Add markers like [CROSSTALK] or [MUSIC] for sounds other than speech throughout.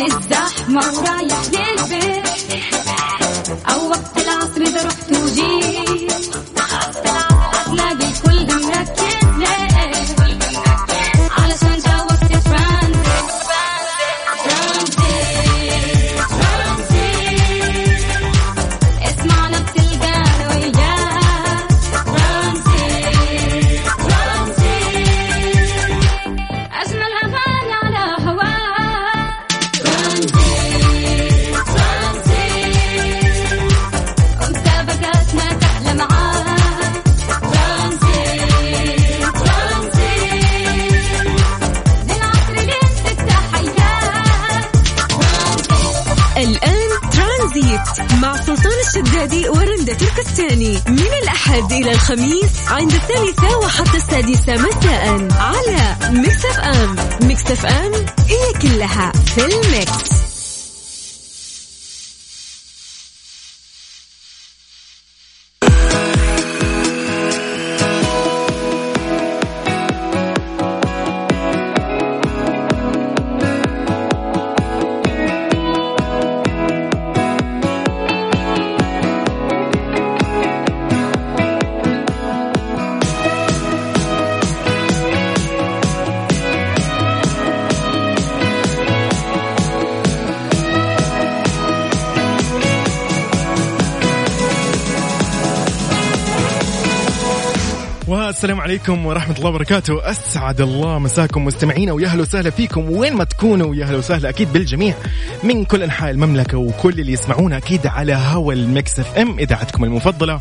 وقت الزحمة ورايح للبيت عليكم ورحمة الله وبركاته. أسعد الله مساكم مستمعينا ويا أهلا وسهلا فيكم. وين ما تكونوا يا أهلا وسهلا أكيد بالجميع. من كل أنحاء المملكة وكل اللي يسمعونا أكيد على هوا ال Mix FM إذاعتكم المفضلة.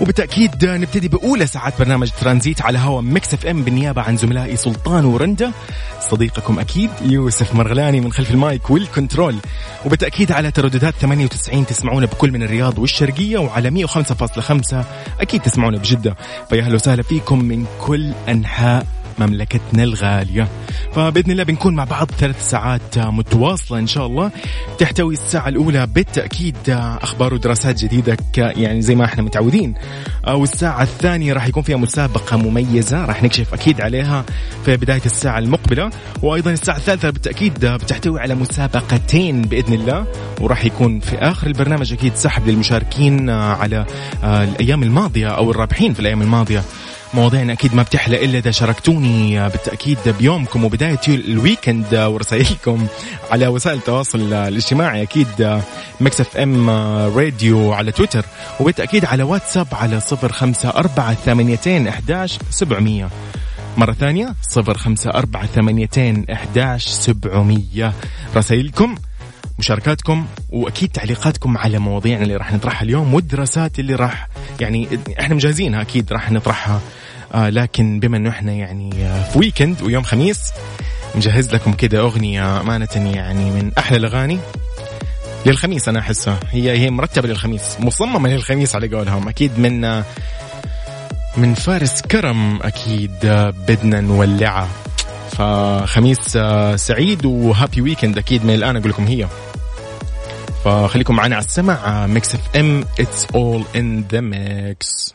وبالتأكيد نبتدي بأولى ساعات برنامج ترانزيت على هوا Mix FM بالنيابة عن زملائي سلطان ورندا. صديقكم أكيد يوسف مرغلاني من خلف ال mic وال control. وبالتأكيد على ترددات 98 تسمعونا بكل من الرياض والشرقية وعلى 105.5 أكيد تسمعونا بجدة. فيا أهلا وسهلا فيكم من كل أنحاء مملكتنا الغالية. فبإذن الله بنكون مع بعض ثلاث ساعات متواصلة إن شاء الله. تحتوي الساعة الأولى بالتأكيد أخبار ودراسات جديدة يعني زي ما إحنا متعودين. والساعة الثانية راح يكون فيها مسابقة مميزة راح نكشف أكيد عليها في بداية الساعة المقبلة. وأيضا الساعة الثالثة بالتأكيد بتحتوي على مسابقتين بإذن الله. وراح يكون في آخر البرنامج أكيد سحب للمشاركين على الأيام الماضية أو الرابحين في الأيام الماضية. مواضيعنا أكيد ما بتحلى إلا إذا شاركتوني بالتأكيد بيومكم وبداية ال weekend ورسائلكم على وسائل التواصل الاجتماعي أكيد Mix FM Radio على تويتر وبالتأكيد على واتساب على صفر خمسة أربعة ثمانيتين أحداش سبعمية. مرة ثانية صفر خمسة أربعة ثمانيتين أحداش سبعمية. رسائلكم مشاركاتكم وأكيد تعليقاتكم على مواضيعنا اللي راح نطرحها اليوم والدراسات اللي راح يعني إحنا مجهزينها أكيد راح نطرحها آه لكن بما إنه إحنا يعني آه في ويكند ويوم خميس مجهز لكم كده أغنية أمانة يعني من أحلى الأغاني للخميس أنا أحسها. هي هي مرتبة للخميس مصممة للخميس على قولهم. أكيد من آه من فارس كرم أكيد آه بدنا نولعها فخميس سعيد و happy weekend أكيد من الان أقول لكم هي. فخليكم معنا على السمع Mix FM it's all in the mix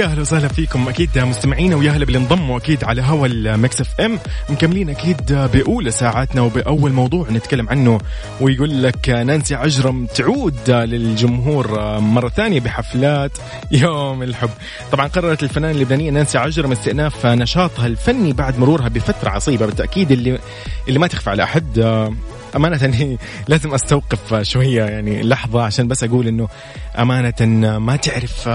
ويا أهلا وسهلا فيكم. أكيد مستمعينا ويا أهلا باللي انضموا أكيد على هوا المكس إف إم. مكملين أكيد بأولى ساعاتنا وبأول موضوع نتكلم عنه ويقول لك نانسي عجرم تعود للجمهور مرة ثانية بحفلات يوم الحب. طبعا قررت الفنانة اللبنانية نانسي عجرم استئناف نشاطها الفني بعد مرورها بفترة عصيبة. بالتأكيد اللي اللي ما تخفى على أحد أمانة هي [LAUGHS] لازم أستوقف شوية يعني لحظة عشان بس أقول إنه أمانة ما تعرف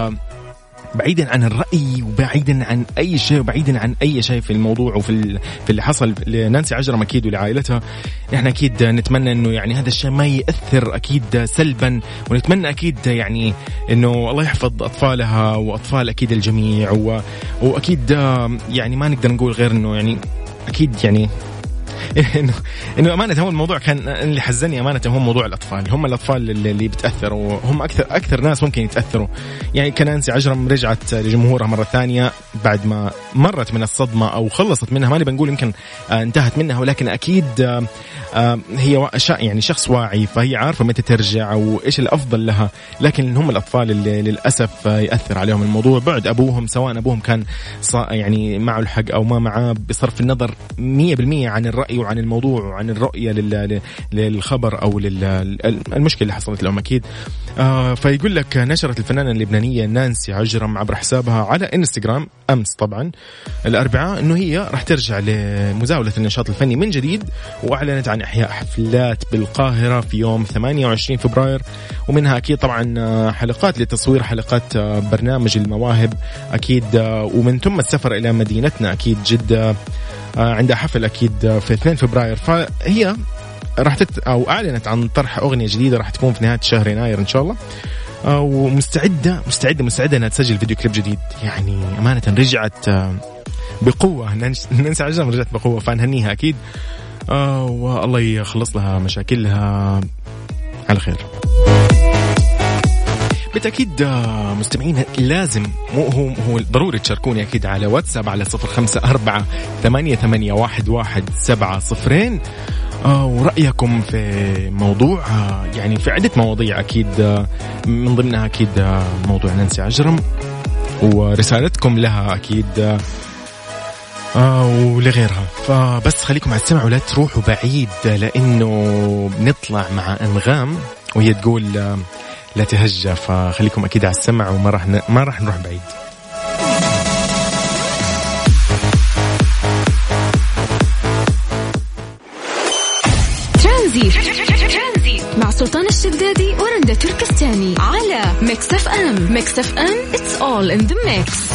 بعيدا عن الرأي وبعيدا عن أي شيء وبعيدا عن أي شيء في الموضوع وفي في اللي حصل. لنانسي عجرم أكيد ولعائلتها. إحنا أكيد نتمنى إنه يعني هذا الشيء ما يأثر أكيد سلبا ونتمنى أكيد يعني إنه الله يحفظ أطفالها وأطفال أكيد الجميع و... وأكيد آه، يعني ما نقدر نقول غير إنه يعني أكيد يعني انه إنه أمانة هو الموضوع كان اللي حزني أمانة هو موضوع الأطفال. هم الأطفال اللي, بتأثروا هم أكثر أكثر ناس ممكن يتأثروا. يعني كان نانسي عجرم رجعت لجمهورها مرة ثانية بعد ما مرت من الصدمة أو خلصت منها ماني بنقول يمكن آه، انتهت منها ولكن أكيد آه، آه، هي يعني شخص واعي فهي عارفة متى ترجع وإيش الأفضل لها. لكن هم الأطفال اللي للأسف يأثر عليهم الموضوع. بعد أبوهم سواء أبوهم كان يعني معه الحق أو ما معاه بصرف النظر 100% عن الرأي وعن الموضوع وعن الرؤية لل- للخبر أو للمشكله اللي حصلت لهم أكيد. آه فيقول لك نشرت الفنانة اللبنانية نانسي عجرم عبر حسابها على إنستغرام أمس طبعا الأربعاء إنه هي راح ترجع لمزاولة النشاط الفني من جديد وأعلنت عن إحياء حفلات بالقاهرة في يوم 28 فبراير ومنها أكيد طبعا حلقات لتصوير حلقات برنامج المواهب أكيد ومن ثم السفر إلى مدينتنا أكيد جدة. عندها حفل أكيد آه، في 2 فبراير. فهي راح تت أو أعلنت عن طرح أغنية جديدة راح تكون في نهاية شهر يناير إن شاء الله. آه، ومستعدة مستعدة مستعدة إنها تسجل فيديو كليب جديد. يعني أمانة رجعت آه، بقوة. نانسي عجرم رجعت بقوة فنهنيها أكيد. آه والله يخلص لها مشاكلها. على خير. بالتأكيد آه، مستمعين لازم مو هو هو ضروري تشاركوني أكيد على واتساب على صفر خمسة أربعة ثمانية, ثمانية واحد, واحد سبعة صفرين. آه، ورأيكم في موضوع آه، يعني في عدة مواضيع أكيد من ضمنها أكيد موضوع نانسي عجرم ورسالتكم لها أكيد ولغيرها. فبس خليكم على السمع ولا تروحوا بعيد لأنه بنطلع مع أنغام وهي تقول لا تهجى فخليكم أكيد على السمع وما راح ن... ما راح نروح بعيد. ترانزيت مع سلطان الشدادي ورندا تركستاني على Mix FM. Mix FM it's all in the mix.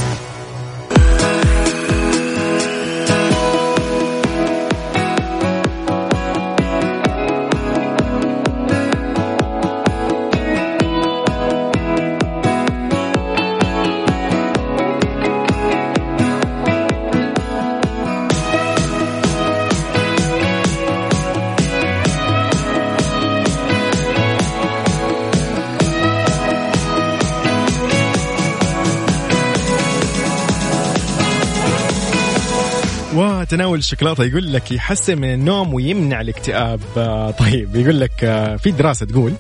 وتناول الشوكولاتة يقول لك يحسن من النوم ويمنع الاكتئاب. آه، طيب يقول لك آه، في دراسة تقول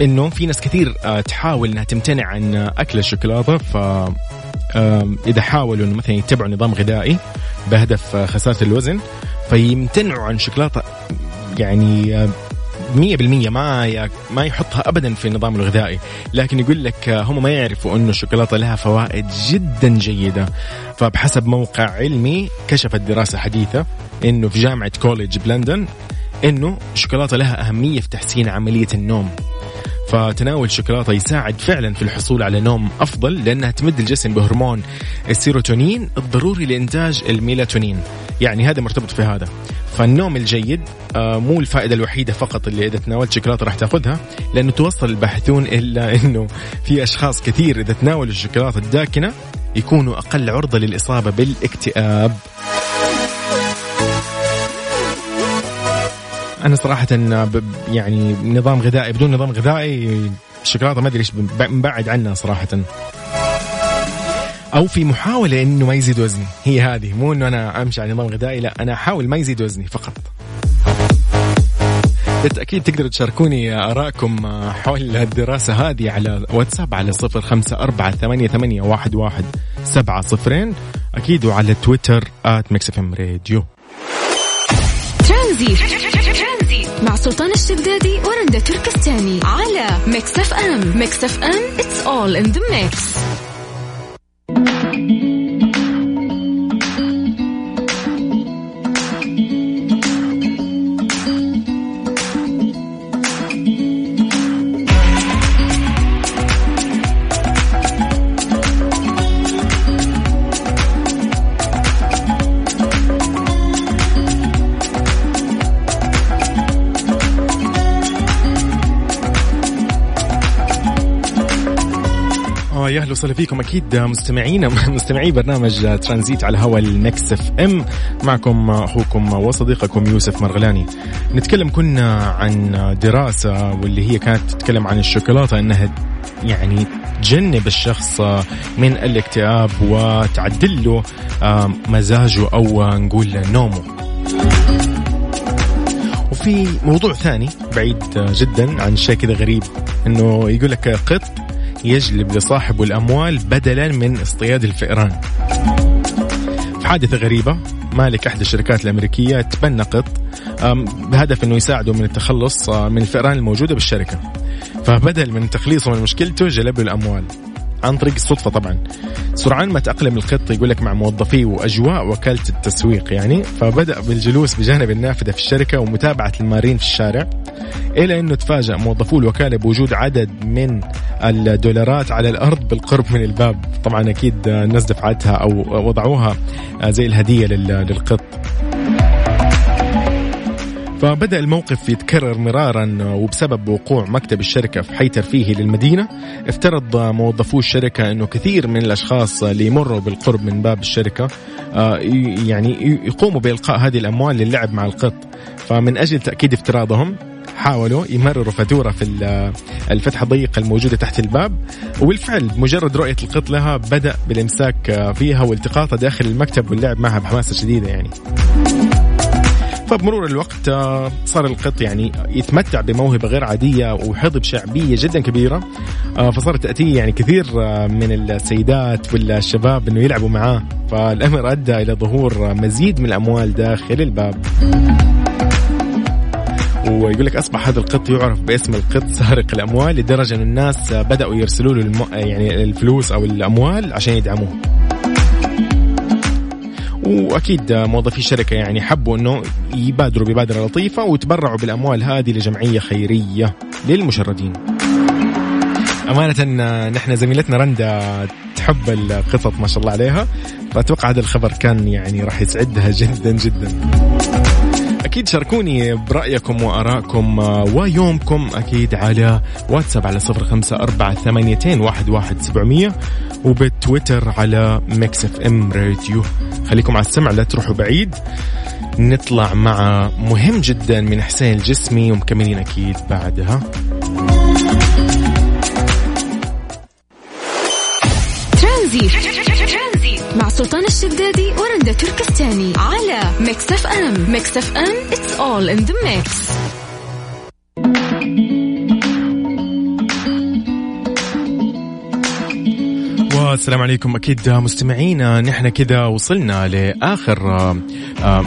انه في ناس كثير آه، تحاول إنها تمتنع عن أكل الشوكولاتة ف إذا حاولوا إنه مثلا يتبعوا نظام غذائي بهدف خسارة الوزن فيمتنعوا عن الشوكولاته يعني آه، مية بالمية ما ي- ما يحطها أبدا في النظام الغذائي. لكن يقول لك آه، هم ما يعرفوا أنه الشوكولاتة لها فوائد جدا جيدة. فبحسب موقع علمي كشفت دراسة حديثة أنه في جامعة College بلندن أنه الشوكولاتة لها أهمية في تحسين عملية النوم. فتناول الشوكولاتة يساعد فعلا في الحصول على نوم أفضل لأنها تمد الجسم بهرمون السيروتونين الضروري لإنتاج الميلاتونين. يعني هذا مرتبط في هذا. فالنوم الجيد آه، مو الفائدة الوحيدة فقط اللي إذا تناولت شوكولاتة راح تأخذها لأنه توصل الباحثون إلا [LAUGHS] إنه في أشخاص كثير إذا تناولوا الشوكولاتة الداكنة يكونوا أقل عرضة للإصابة بالاكتئاب. أنا صراحة ب- يعني نظام غذائي بدون نظام غذائي الشوكولاته ما أدري إيش مبعد عنها صراحة. أو في محاولة إنه ما يزيد وزني. هي هذه. مو إنه أنا أمشي على نظام غذائي لا أنا أحاول ما يزيد وزني فقط. بالتأكيد تقدروا تشاركوني آراءكم حول الدراسة هذه على واتساب على صفر خمسة أربعة ثمانية, ثمانية واحد, واحد سبعة صفرين. أكيد وعلى تويتر at Mix FM Radio. ترانزيت مع سلطان الشدادي ورندا تركستاني على Mix FM. Mix FM it's all in the mix. أهلا وسهلا فيكم أكيد مستمعينا مستمعي برنامج ترانزيت على هوا ال Mix FM. معكم أخوكم وصديقكم يوسف مرغلاني. نتكلم كنا عن دراسة واللي هي كانت تتكلم عن الشوكولاتة إنها يعني تجنب الشخص من الاكتئاب وتعدل له مزاجه أو نقول نومه. وفي موضوع ثاني بعيد جدا عن شيء كذا غريب إنه يقول لك قط يجلب لصاحبه الأموال بدلا من اصطياد الفئران. في حادثة غريبة مالك أحد الشركات الأمريكية تبنى قط بهدف إنه يساعده من التخلص من الفئران الموجودة بالشركة. فبدل من تخليصه من مشكلته جلب له الاموال. عن طريق الصدفة طبعا. سرعان ما تأقلم القط يقول لك مع موظفيه وأجواء وكالة التسويق يعني. فبدأ بالجلوس بجانب النافذة في الشركة ومتابعة المارين في الشارع إلى أنه تفاجأ موظفو الوكالة بوجود عدد من الدولارات على الأرض بالقرب من الباب. طبعا أكيد الناس دفعتها أو وضعوها زي الهدية للقط. فبدأ الموقف يتكرر مرارا وبسبب وقوع مكتب الشركة في حي ترفيهي للمدينة. افترض موظفو الشركة أنه كثير من الأشخاص اللي يمروا بالقرب من باب الشركة يعني يقوموا بإلقاء هذه الأموال للعب مع القط. فمن أجل تأكيد افتراضهم حاولوا يمرروا فاتورة في الفتحة الضيقة الموجودة تحت الباب. وبالفعل بمجرد رؤية القط لها بدأ بالإمساك فيها والتقاطها داخل المكتب واللعب معها بحماسة شديدة يعني. فبمرور الوقت صار القط يعني يتمتع بموهبة غير عادية وحظى بشعبية جدا كبيرة. فصارت تأتيه يعني كثير من السيدات والشباب إنه يلعبوا معاه. فالأمر أدى إلى ظهور مزيد من الأموال داخل الباب. ويقول لك أصبح هذا القط يعرف باسم القط سارق الأموال لدرجة إن الناس بدأوا يرسلوا له الم... يعني الفلوس أو الأموال عشان يدعموه. وأكيد موظفي الشركة يعني حبوا إنه يبادروا ببادرة لطيفة ويتبرعوا بالأموال هذه لجمعية خيرية للمشردين. أمانة نحن زميلتنا رندا تحب القطط ما شاء الله عليها فأتوقع هذا الخبر كان يعني راح يسعدها [LAUGHS] جدا جدا أكيد شاركوني برأيكم وأراءكم ويومكم أكيد على واتساب على صفر خمسة أربعة ثمانيتين واحد واحد سبعمية وبتويتر على Mix FM Radio خليكم على السمع لا تروحوا بعيد. نطلع مع مهم جدا من حسين الجسمي ومكملين أكيد بعدها. ترانزيت. مع سلطان الشدادي ورندا تركستاني على Mix FM. Mix FM it's all in the mix. والسلام عليكم. أكيد مستمعينا نحن كذا وصلنا لآخر آه،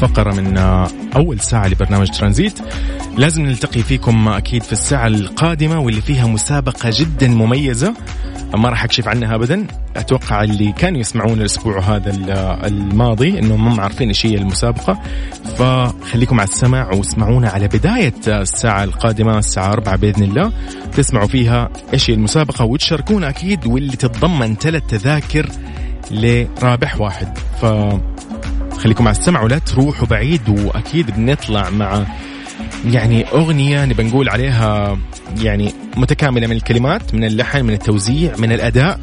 فقرة من آه، أول ساعة لبرنامج ترانزيت. لازم نلتقي فيكم أكيد في الساعة القادمة واللي فيها مسابقة جدا مميزة. ما راح أكشف عنها ابدا. أتوقع اللي كانوا يسمعون الأسبوع هذا الماضي إنهم ما عارفين إيش هي المسابقة. فخليكم على السمع واسمعونا على بداية الساعة القادمة الساعة 4 بإذن الله. تسمعوا فيها إيش هي المسابقة وتشاركونا أكيد واللي تتضمن ثلاث تذاكر لرابح واحد. ف خليكم على السمع ولا تروحوا بعيد وأكيد بنطلع مع يعني أغنية نبى نقول عليها يعني متكاملة من الكلمات من اللحن من التوزيع من الأداء.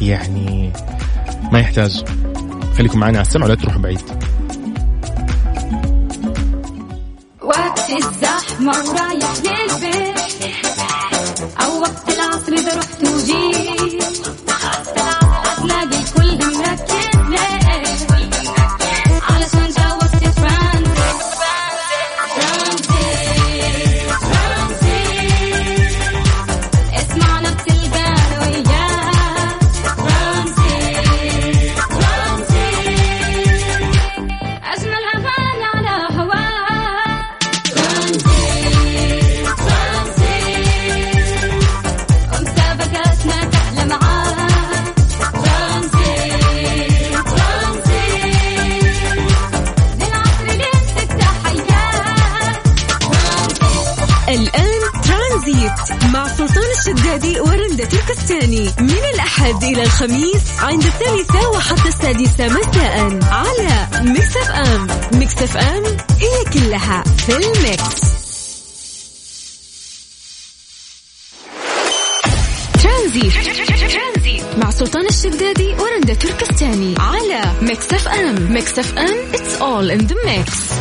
يعني ما يحتاج. خليكم معنا على السمع ولا تروحوا بعيد. وقت الزحمة ورايح للبيت أو وقت العصر إذا رحت وجيت. مع سلطان الشدادي ورندا تركستاني من الأحد إلى الخميس عند الثالثة وحتى السادسة مساء على Mix FM Mix FM هي كلها في ال mix. ترانزيت. سلطان الشدادي ورندا تركستاني على Mix FM Mix FM it's all in the mix.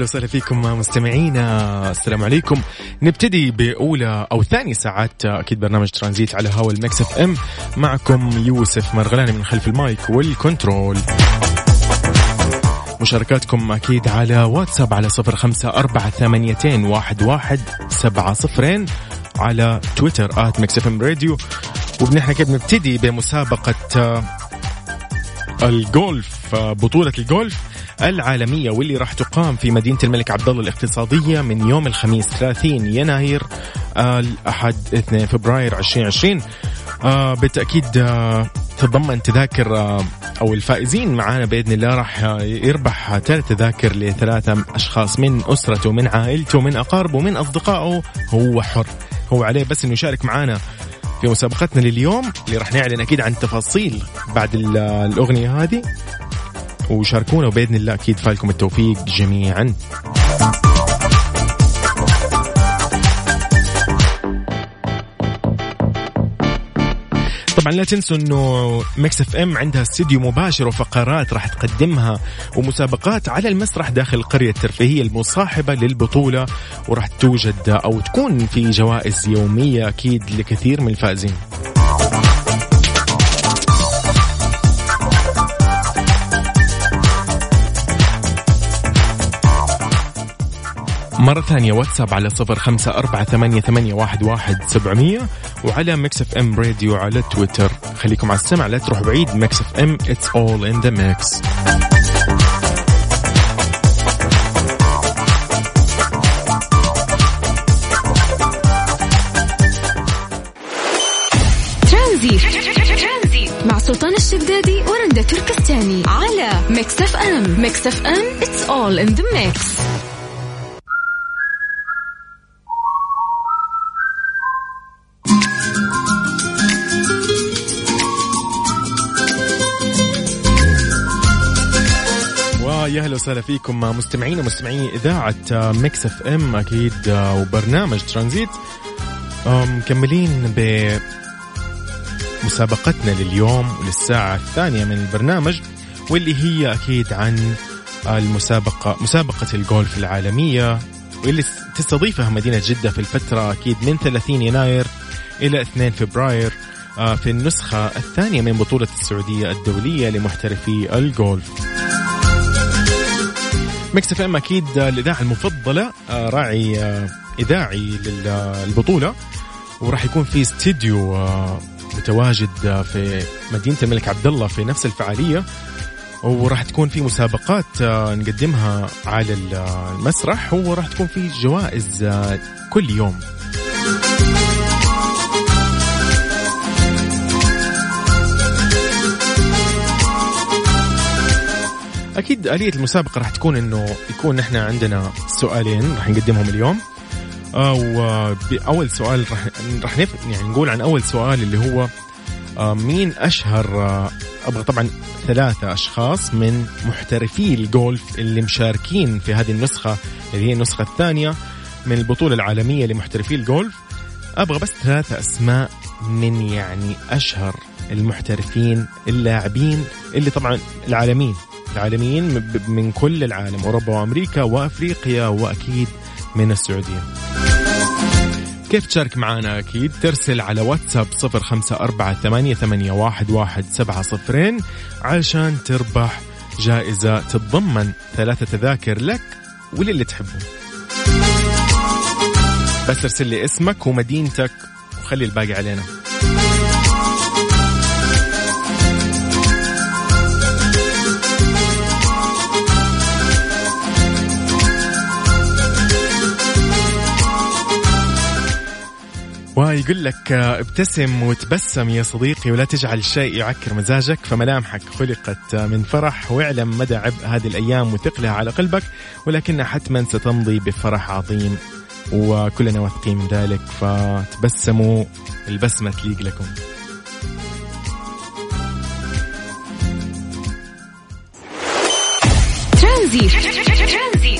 أهلا وسهلا فيكم مستمعينا السلام عليكم. نبتدي بأولى أو ثاني ساعات أكيد برنامج ترانزيت على هوا ال Mix FM. معكم يوسف مرغلاني من خلف ال mic وال control. مشاركاتكم أكيد على واتساب على صفر خمسة أربعة ثمانيتين واحد واحد سبعة صفرين. على تويتر at Mix FM Radio. ونحن كده نبتدي بمسابقة الجولف بطولة الجولف. العالمية واللي راح تقام في مدينة الملك عبد الله الاقتصادية من يوم الخميس 30 يناير آه، الأحد 2 فبراير 2020 آه، بالتأكيد آه، تتضمن تذاكر آه، أو الفائزين معانا بإذن الله راح آه، يربح ثلاث تذاكر لثلاثة أشخاص من أسرته من عائلته من أقاربه من أصدقائه. هو حر. هو عليه بس إنه يشارك معانا في مسابقتنا لليوم اللي راح نعلن أكيد عن تفاصيل بعد ال- الأغنية هذه. وشاركونا وبإذن الله أكيد فالكم التوفيق جميعا طبعا لا تنسوا إنه Mix FM عندها استديو مباشر وفقرات راح تقدمها ومسابقات على المسرح داخل القرية الترفيهية المصاحبة للبطولة وراح توجد أو تكون في جوائز يومية أكيد لكثير من الفائزين. مرة ثانية واتساب على صفر خمسة أربعة ثمانية, ثمانية واحد, واحد سبعمية وعلى ميكس اف ام راديو على تويتر خليكم على السمع لا تروح بعيد. ميكس اف ام it's all in the mix. سلطان الشدادي ورندا تركستاني على ميكس اف ام ميكس اف ام it's all in the mix. ويا أهلا وسهلا فيكم مستمعين ومستمعين إذاعة ميكس إف إم. أكيد وبرنامج ترانزيت. مكملين بمسابقتنا لليوم وللساعة الثانية من البرنامج واللي هي أكيد عن المسابقة مسابقة الجولف العالمية واللي تستضيفها مدينة جدة في الفترة أكيد من 30 يناير إلى 2 فبراير آه، في النسخة الثانية من بطولة السعودية الدولية لمحترفي الجولف. ميكس إف إم أكيد الإذاعة المفضلة آه، راعي آه، إذاعي للبطوله وراح يكون في استديو آه، متواجد آه، في مدينة الملك عبد الله في نفس الفعالية. وراح تكون في مسابقات آه، نقدمها على المسرح. وراح تكون في جوائز آه، كل يوم. أكيد آلية المسابقة راح تكون إنه يكون إحنا عندنا سؤالين راح نقدمهم اليوم أو باول سؤال راح راح. يعني نقول عن أول سؤال اللي هو آه، مين أشهر آه، أبغى طبعا ثلاثة أشخاص من محترفي الجولف اللي مشاركين في هذه النسخة اللي هي النسخة الثانية من البطولة العالمية لمحترفي الجولف أبغى بس ثلاثة أسماء من يعني أشهر المحترفين اللاعبين اللي طبعا العالمين العالميين من- كل العالم أوروبا وأمريكا وأفريقيا وأكيد من السعودية. كيف تشارك معنا؟ أكيد ترسل على واتساب صفر خمسة أربعة ثمانية, ثمانية واحد, واحد سبعة صفرين علشان تربح جائزة تتضمن ثلاثة تذاكر لك وللي تحبه. بس ارسل لي اسمك ومدينتك وخلي الباقي علينا. ويا يقول لك ابتسم وتبسم يا صديقي ولا تجعل الشيء يعكر مزاجك فملامحك خلقت من فرح واعلم مدى عبء هذه الأيام وثقلها على قلبك ولكنها حتما ستمضي بفرح عظيم وكلنا واثقين من ذلك فتبسموا البسمة تليق لكم. ترانزيت.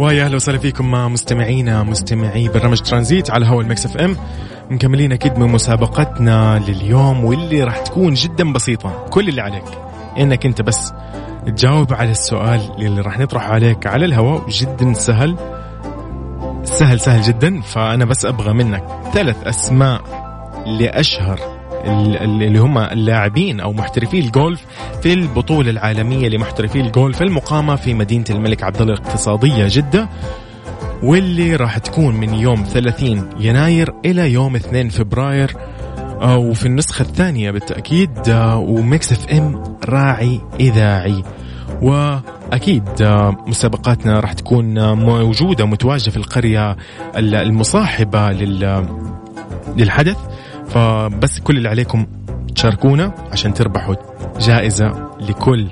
ويا أهلا وسهلا فيكم مع مستمعينا مستمعي برنامج ترانزيت على هوا الميكس إف إم. مكملين أكيد من مسابقتنا لليوم واللي راح تكون جدا بسيطة. كل اللي عليك. إنك أنت بس تجاوب على السؤال اللي راح نطرحه عليك على الهواء. جدا سهل. سهل سهل جدا. فأنا بس أبغى منك ثلاث أسماء لأشهر اللي هم اللاعبين أو محترفي الجولف في البطولة العالمية لمحترفي الجولف المقامة في مدينة الملك عبد الله الاقتصادية جدة واللي راح تكون من يوم 30 يناير إلى يوم 2 فبراير وفي النسخة الثانية بالتأكيد آه، وميكس إف إم راعي إذاعي. وأكيد آه، مسابقاتنا راح تكون آه، موجودة متواجدة في القرية ال- المصاحبة لل للحدث. فبس كل اللي عليكم تشاركونا عشان تربحوا جائزة لكل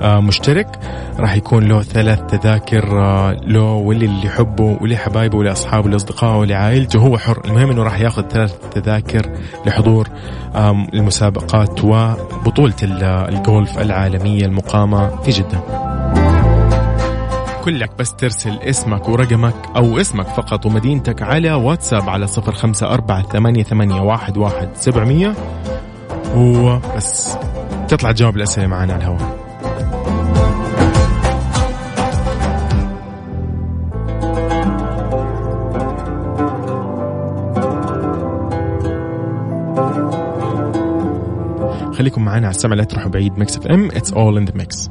آه، مشترك. راح يكون له ثلاث تذاكر آه، له واللي اللي يحبه واللي حبايبه واللي أصحابه واللي أصدقائه واللي عائلته. هو حر. المهم إنه راح ياخذ ثلاث تذاكر لحضور المسابقات وبطولة ال- الجولف العالمية المقامة في جدة. كلك بس ترسل اسمك ورقمك أو اسمك فقط ومدينتك على واتساب على صفر خمسة أربعة ثمانية, ثمانية واحد, واحد سبعمية. وبس. تطلع تجاوب الأسئلة معنا على الهواء. خليكم معنا على السمع لا تروحوا بعيد. ميكس إف إم it's all in the mix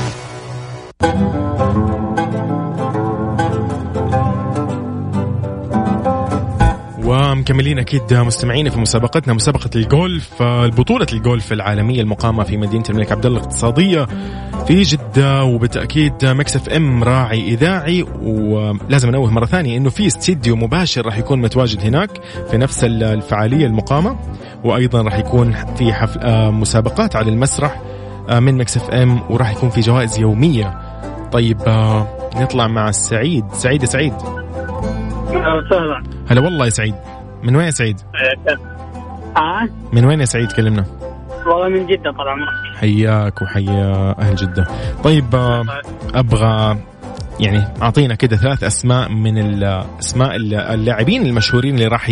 ومكملين أكيد مستمعين في مسابقتنا مسابقة الجولف البطولة الجولف العالمية المقامة في مدينة الملك عبد الله الاقتصادية في جدة وبالتأكيد مكس اف ام راعي إذاعي ولازم انوه مرة ثانية إنه في استديو مباشر راح يكون متواجد هناك في نفس الفعالية المقامة وأيضا راح يكون في حفل آه، مسابقات على المسرح آه، من مكس اف ام وراح يكون في جوائز يومية. طيب آه، نطلع مع السعيد سعيد سعيد. وسهلا. هلا والله يا سعيد. من وين يا سعيد؟ آه. من وين يا سعيد؟ كلمنا. والله من جدة طال عمرك حياك وحيا أهل جدة. طيب آه، أبغى يعني أعطينا كده ثلاث أسماء من الأسماء اللاعبين المشهورين اللي راح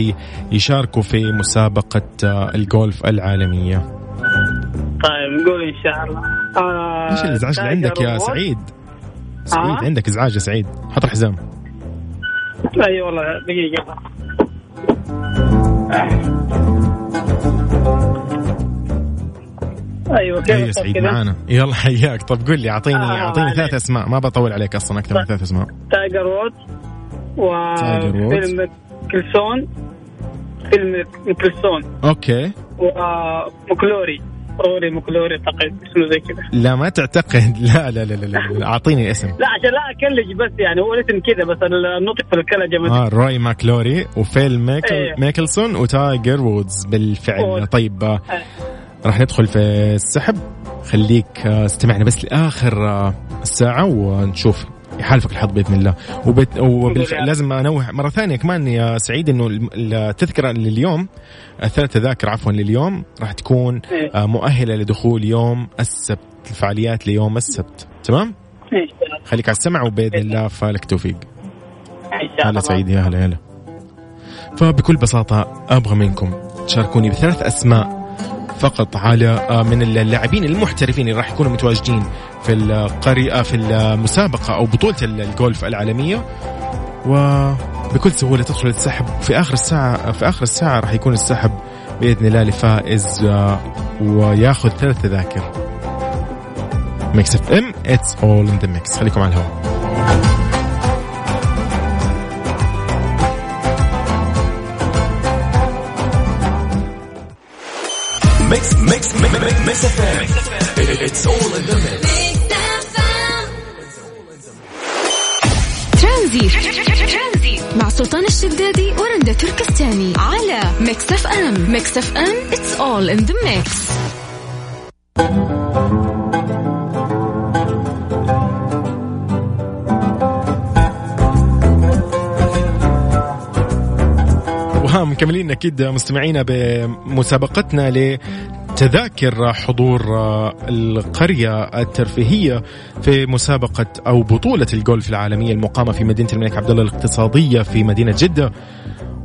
يشاركوا في مسابقة آه، الجولف العالمية. طيب نقول إن شاء الله. آه إيش الإزعاج اللي عندك يا سعيد سعيد؟ آه. عندك إزعاج يا سعيد. حط الحزام. أي والله دقيقة. أيوه كيف أصاب سعيد؟ معانا. يلا حياك. طب قول لي أعطيني آه، أعطيني عليك. ثلاث أسماء. ما بطول عليك أصلا أكثر من ثلاث أسماء. تايجر تايجر وودز. وفيلم كلسون فيلم كلسون أوكي. ومكلوري روري مكلوري اعتقد اسمه زي كذا لا ما تعتقد لا لا لا لا, لا, لا. أعطيني الاسم لا عشان لا أكلج بس يعني هو الاسم كذا بس النطق في الكلجه ما آه روي ماكلوري وفيل ميكل إيه. ميكلسون وتايجر وودز بالفعل وودز. طيب آه، إيه. راح ندخل في السحب خليك آه، استمعنا بس لآخر آه، الساعة ونشوف يحالفك الحظ بإذن الله وبت... وبالفعل لازم أنوه مرة ثانية كمان يا سعيد إنه التذكرة لليوم الثلاث تذاكر عفوا لليوم راح تكون إيه. آه، مؤهلة لدخول يوم السبت الفعاليات ليوم السبت تمام الله. خليك على السمع وبإذن الله فالك توفيق هلا. سعيد يا هلا هلا فبكل بساطة أبغى منكم تشاركوني بثلاث أسماء فقط على آه، من اللاعبين المحترفين اللي راح يكونوا متواجدين في القرية في المسابقة أو بطولة الجولف العالمية. وبكل سهولة تدخل السحب. في آخر الساعة في آخر الساعة راح يكون السحب بإذن الله لفائز آه، وياخذ ثلاث تذاكر. ميكس اف ام it's all in the mix خليكم على الهواء. ميكس ميكس ميكس ميكس اف ام اتس اول ان ذا ميكس ترانزي. مع سلطان الشدادي ورندا تركستاني على ميكس اف ام ميكس اف ام اتس اول ان ذا ميكس وها مكملين أكيد مستمعينا بمسابقتنا لتذاكر حضور آه، القرية الترفيهية في مسابقة أو بطولة الجولف العالمية المقامة في مدينة الملك عبد الله الاقتصادية في مدينة جدة.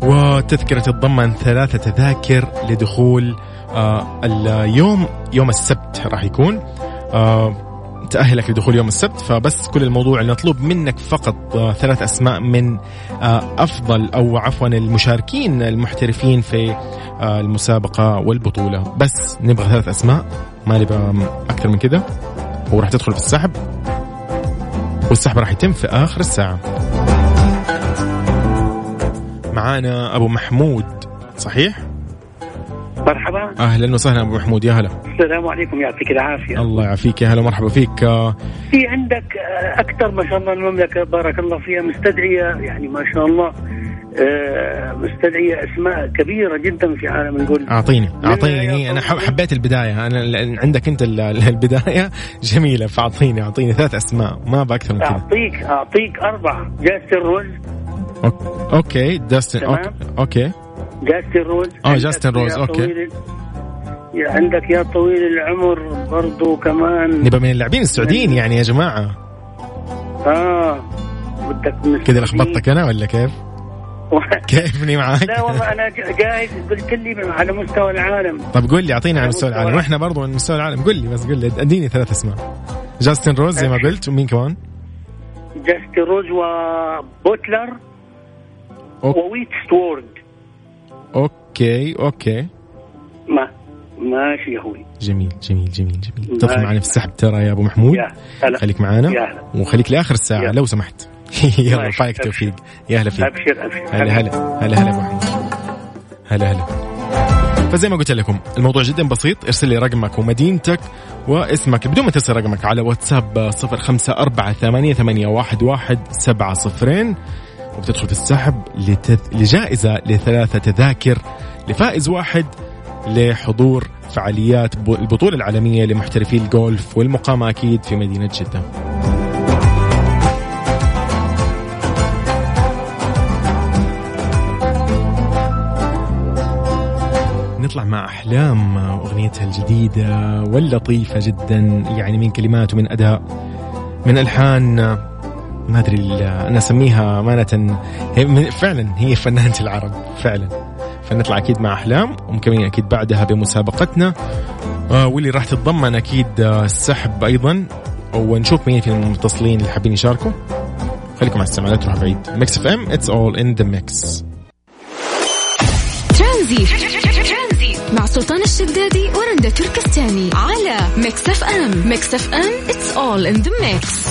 وتذكرة تتضمن ثلاثة تذاكر لدخول آه، اليوم يوم السبت راح يكون. آه، تأهلك لدخول يوم السبت فبس كل الموضوع المطلوب منك فقط آه، ثلاث أسماء من آه، أفضل أو عفوا المشاركين المحترفين في آه، المسابقة والبطولة. بس نبغى ثلاث أسماء ما نبغى أكثر من كذا وراح تدخل في السحب والسحب راح يتم في آخر الساعة. معانا أبو محمود صحيح؟ مرحبا. أهلا وسهلا أبو محمود يا هلا. السلام عليكم. يعطيك العافية. الله يعافيك. يا هلا مرحبا فيك. في عندك أكثر ما شاء الله المملكة بارك الله فيها مستدعية يعني ما شاء الله آه، مستدعية أسماء كبيرة جدا في عالم الجولف أنا لا. حب- حبيت البداية. أنا ل- عندك أنت ال- ال- البداية [LAUGHS] جميلة. فأعطيني أعطيني ثلاث أسماء. ما بأكثر من كذا. أعطيك أعطيك اربعه جاستن روز. ok- okay داستن تمام. okay okay. جاستن روز عندك جاستن روز، يا عندك يا طويل العمر برضو كمان. نبقى من اللاعبين السعوديين يعني يا جماعة. آه بدك كذا. لخبطتك أنا ولا كيف؟ [LAUGHS] كيفني معاك؟ لا والله أنا جاهز. قلت لي على مستوى العالم. طب قول لي أعطيني على على مستوى العالم. وإحنا برضو من مستوى العالم. قول لي بس قول لي. اديني ثلاث أسماء. جاستن روز زي ما قلت ومين كمان؟ جاستن روز وبوتلر وويت ستورد okay okay ما ماشي يا هوي جميل جميل جميل جميل. تدخل معنا في السحب ترى يا أبو محمود. يا خليك معنا وخليك لآخر الساعة يا. لو سمحت. [LAUGHS] يلا فايك توفيق يا هلا فيك. أبشر أبشر. هلا هلا. هلا هلا أبو محمود. هلا هلا. فزي ما قلت لكم الموضوع جدا بسيط. ارسل لي رقمك ومدينتك واسمك بدون ما ترسل رقمك على واتساب 0548811700 وبتدخل في السحب لتذ... لجائزة لثلاثة تذاكر لفائز واحد لحضور فعاليات البطولة العالمية لمحترفي الجولف والمقامة أكيد في مدينة جدة. نطلع مع أحلام أغنيتها الجديدة واللطيفة جدا يعني من كلمات ومن أداء من ألحان ما أدري ال- أنا أسميها أمانة. هي فعلا هي فنانة العرب فعلا. فنطلع أكيد مع أحلام ومكملين أكيد بعدها بمسابقتنا. آه، واللي راح تتضمن أكيد آه، السحب أيضا. ونشوف مين في المتصلين اللي حابين يشاركوا. خليكم على السماعة لا تروحوا بعيد. Mix FM it's all in the mix Tranzit مع سلطان الشدادي ورندا تركستاني على Mix FM Mix FM it's all in the mix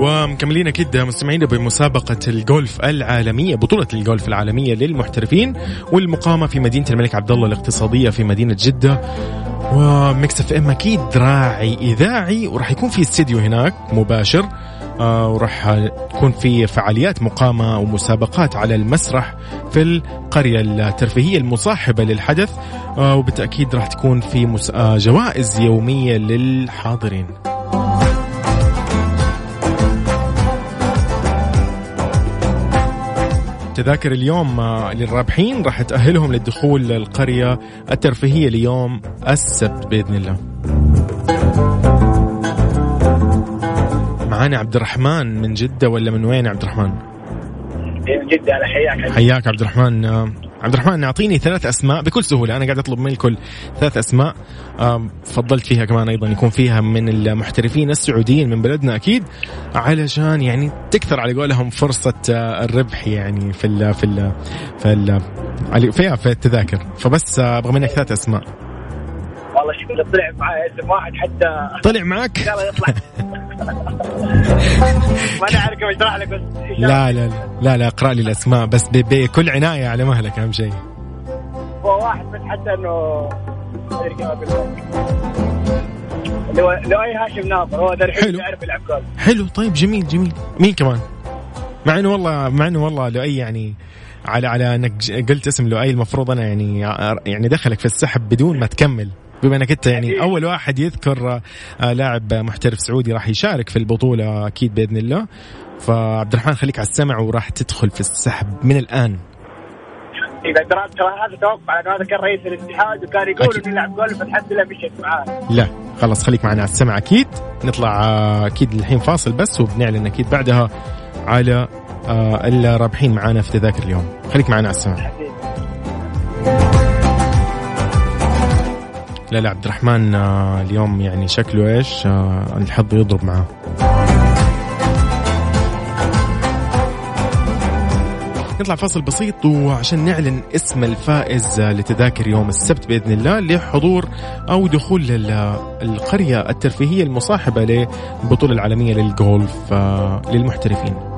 ومكملين أكيد مستمعين بمسابقة الجولف العالمية بطولة الجولف العالمية للمحترفين والمقامه في مدينة الملك عبد الله الاقتصادية في مدينة جدة. و Mix FM أكيد راعي إذاعي وراح يكون في استديو هناك مباشر. وراح تكون في فعاليات مقامة ومسابقات على المسرح في القرية الترفيهية المصاحبة للحدث آه وبالتأكيد راح تكون في. آه جوائز يومية للحاضرين وتذاكر اليوم آه، للرابحين راح تأهلهم للدخول للقرية الترفيهية ليوم السبت بإذن الله معانا عبد الرحمن من جدة ولا من وين عبد الرحمن؟ من جدة أنا حياك. حياك عبد الرحمن آه، عبد الرحمن أعطيني ثلاث أسماء بكل سهولة أنا قاعد أطلب من الكل ثلاث أسماء. آم، فضلت فيها كمان أيضا يكون فيها من المحترفين السعوديين من بلدنا أكيد علشان يعني تكثر على قولهم فرصة آه، الربح يعني في ال في ال في ال علي- فيها في التذاكر. فبس آه، أبغى منك ثلاث أسماء. والله شوف طلع معي اسم واحد حتى طلع معك؟ [LAUGHS] ان شاء الله يطلع. ما أنا عارف كيف اشرح لك بس لا لا لا لا اقرأ لي الأسماء بس بكل عناية على مهلك أهم شيء. هو واحد بس حتى إنه. اللي هو لؤي هاشم ناظر هو الحين حلو. يعرف يلعب جول حلو طيب جميل جميل. مين كمان؟ مع إنه والله مع إنه والله لؤي يعني على على إنك قلت اسم لؤي المفروض أنا يعني يعني دخلك في السحب بدون ما تكمل. بما إنك أنت يعني. أول واحد يذكر آه، لاعب محترف سعودي راح يشارك في البطولة أكيد بإذن الله. فعبد الرحمن خليك على السمع وراح تدخل في السحب من الآن. إذا ترى ترى هذا توقع لأنه هذا كان رئيس الاتحاد وكان يقول. إنه يلعب جول فالحمد لله مشيت معاه. لا خلاص خليك معنا على السمع أكيد. نطلع آه، أكيد الحين فاصل بس وبنعلن أكيد بعدها على آه، الرابحين معانا في تذاكر اليوم. خليك معنا على السمع. لا لا عبد الرحمن آه، اليوم يعني شكله إيش آه، الحظ يضرب معاه نطلع فاصل بسيط وعشان نعلن اسم الفائز لتذاكر يوم السبت بإذن الله لحضور أو دخول القرية الترفيهية المصاحبة للبطوله العالمية للجولف آه، للمحترفين.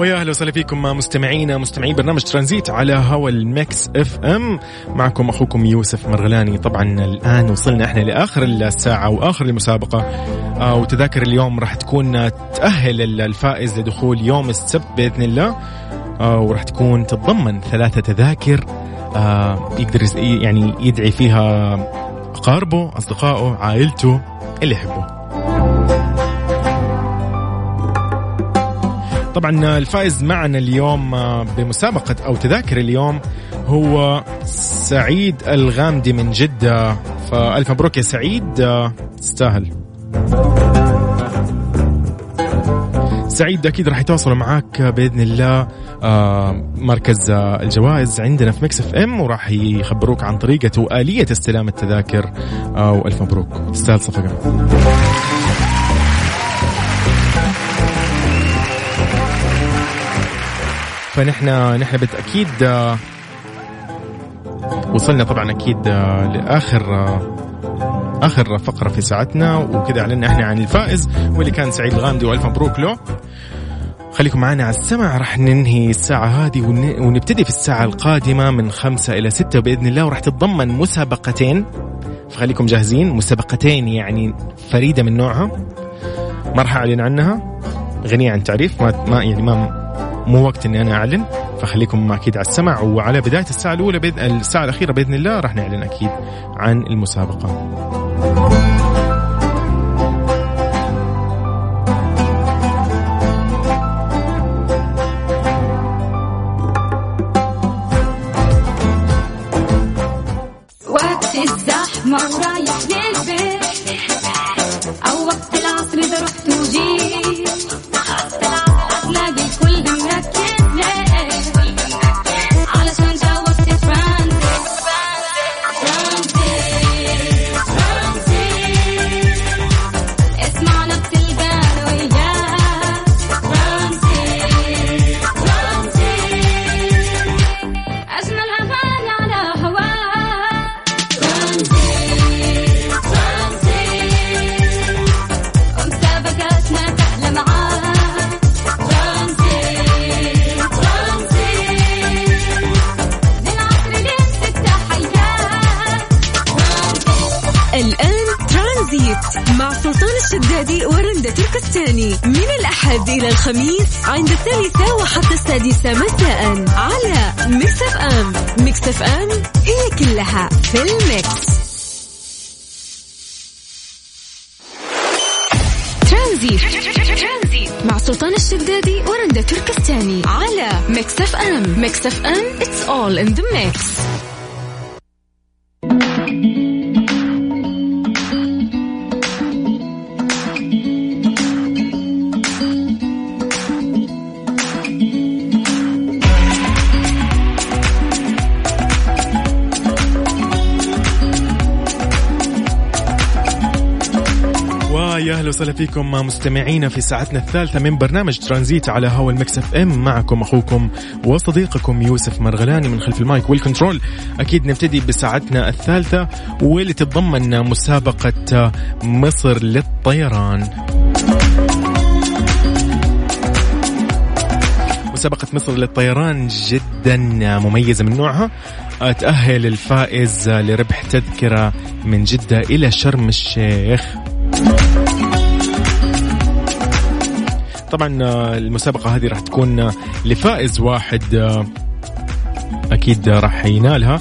ويا أهلا وسهلا فيكم مستمعينا مستمعين برنامج ترانزيت على هوا المكس إف إم. معكم أخوكم يوسف مرغلاني. طبعا الآن وصلنا إحنا لآخر الساعة وآخر المسابقة. آه وتذاكر اليوم راح تكون تأهل ال- الفائز لدخول يوم السبت بإذن الله. آه وراح تكون تتضمن ثلاثة تذاكر. آه يقدر يعني يدعي فيها اقاربه أصدقائه عائلته اللي يحبه. طبعا الفائز معنا اليوم آه، بمسابقة أو تذاكر اليوم هو سعيد الغامدي من جدة. فألف مبروك يا سعيد. آه، تستاهل. سعيد أكيد راح يتواصلوا معاك بإذن الله. آه، مركز الجوائز عندنا في Mix FM وراح يخبروك عن طريقة وآلية استلام التذاكر. وألف مبروك. تستاهل صفقة. فنحن نحن بالتأكيد آه، وصلنا طبعا أكيد آه، لآخر آه، آخر فقرة في ساعتنا وكذا اعلنا إحنا عن الفائز واللي كان سعيد الغامدي وألف مبروك له. خليكم معنا على السمع راح ننهي الساعة هذه ون- ونبتدي في الساعة القادمة من خمسة إلى ستة بإذن الله وراح تتضمن مسابقتين. فخليكم جاهزين مسابقتين يعني فريدة من نوعها ما راح أعلن عنها غنية عن تعريف ما, ما يعني ما مو وقت إني أنا أعلن فخليكم أكيد على السمع وعلى بداية الساعة الأولى بإذن الساعة الأخيرة بإذن الله راح نعلن أكيد عن المسابقة. الخميس عند الثالثة وحتى السادسة مساء على Mix FM Mix FM هي كلها في ال mix. Tranzit. مع سلطان الشدادي ورندا تركستاني على Mix FM Mix FM it's all in the mix. فيكم مستمعينا في ساعتنا الثالثة من برنامج ترانزيت على هوا ال Mix FM. معكم أخوكم وصديقكم يوسف مرغلاني من خلف ال mic وال control. أكيد نبتدي بساعتنا الثالثة واللي تتضمن مسابقة مصر للطيران. مسابقة مصر للطيران جدا مميزة من نوعها. تأهل الفائز لربح تذكرة من جدة إلى شرم الشيخ. طبعا آه، المسابقة هذه راح تكون آه، لفائز واحد آه، أكيد راح ينالها.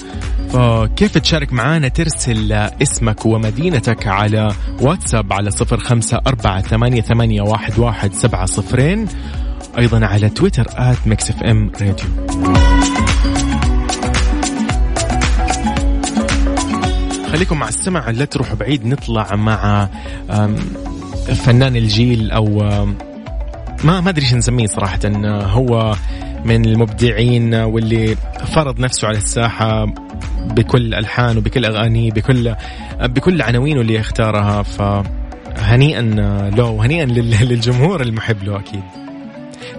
فكيف تشارك معانا؟ ترسل اسمك ومدينتك على واتساب على صفر خمسة أربعة ثمانية, ثمانية واحد, واحد سبعة صفرين. أيضا على تويتر at Mix FM Radio. خليكم مع السمع لا تروحوا بعيد نطلع مع فنان الجيل آم، ما ما أدري إيش نسميه صراحة. هو من المبدعين واللي فرض نفسه على الساحة بكل ألحان وبكل اغانيه بكل بكل عناوينه اللي يختارها. فهنيئا له وهنيئا لل- للجمهور المحب له أكيد.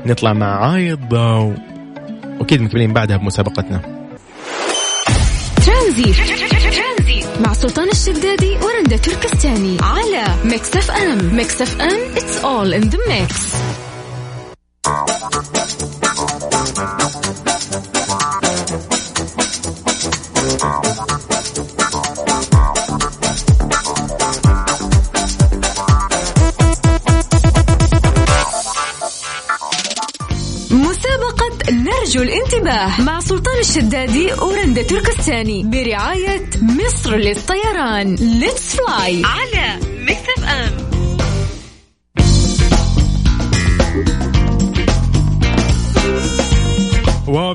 نطلع مع عايض واكيد مكملين بعدها بمسابقتنا. ترانزيت. مع سلطان الشدادي ورندا تركستاني على Mix FM. Mix FM all in the mix. مسابقة نرجو الانتباه مع سلطان الشدادي ورندا تركستاني برعاية مصر للطيران. let's fly على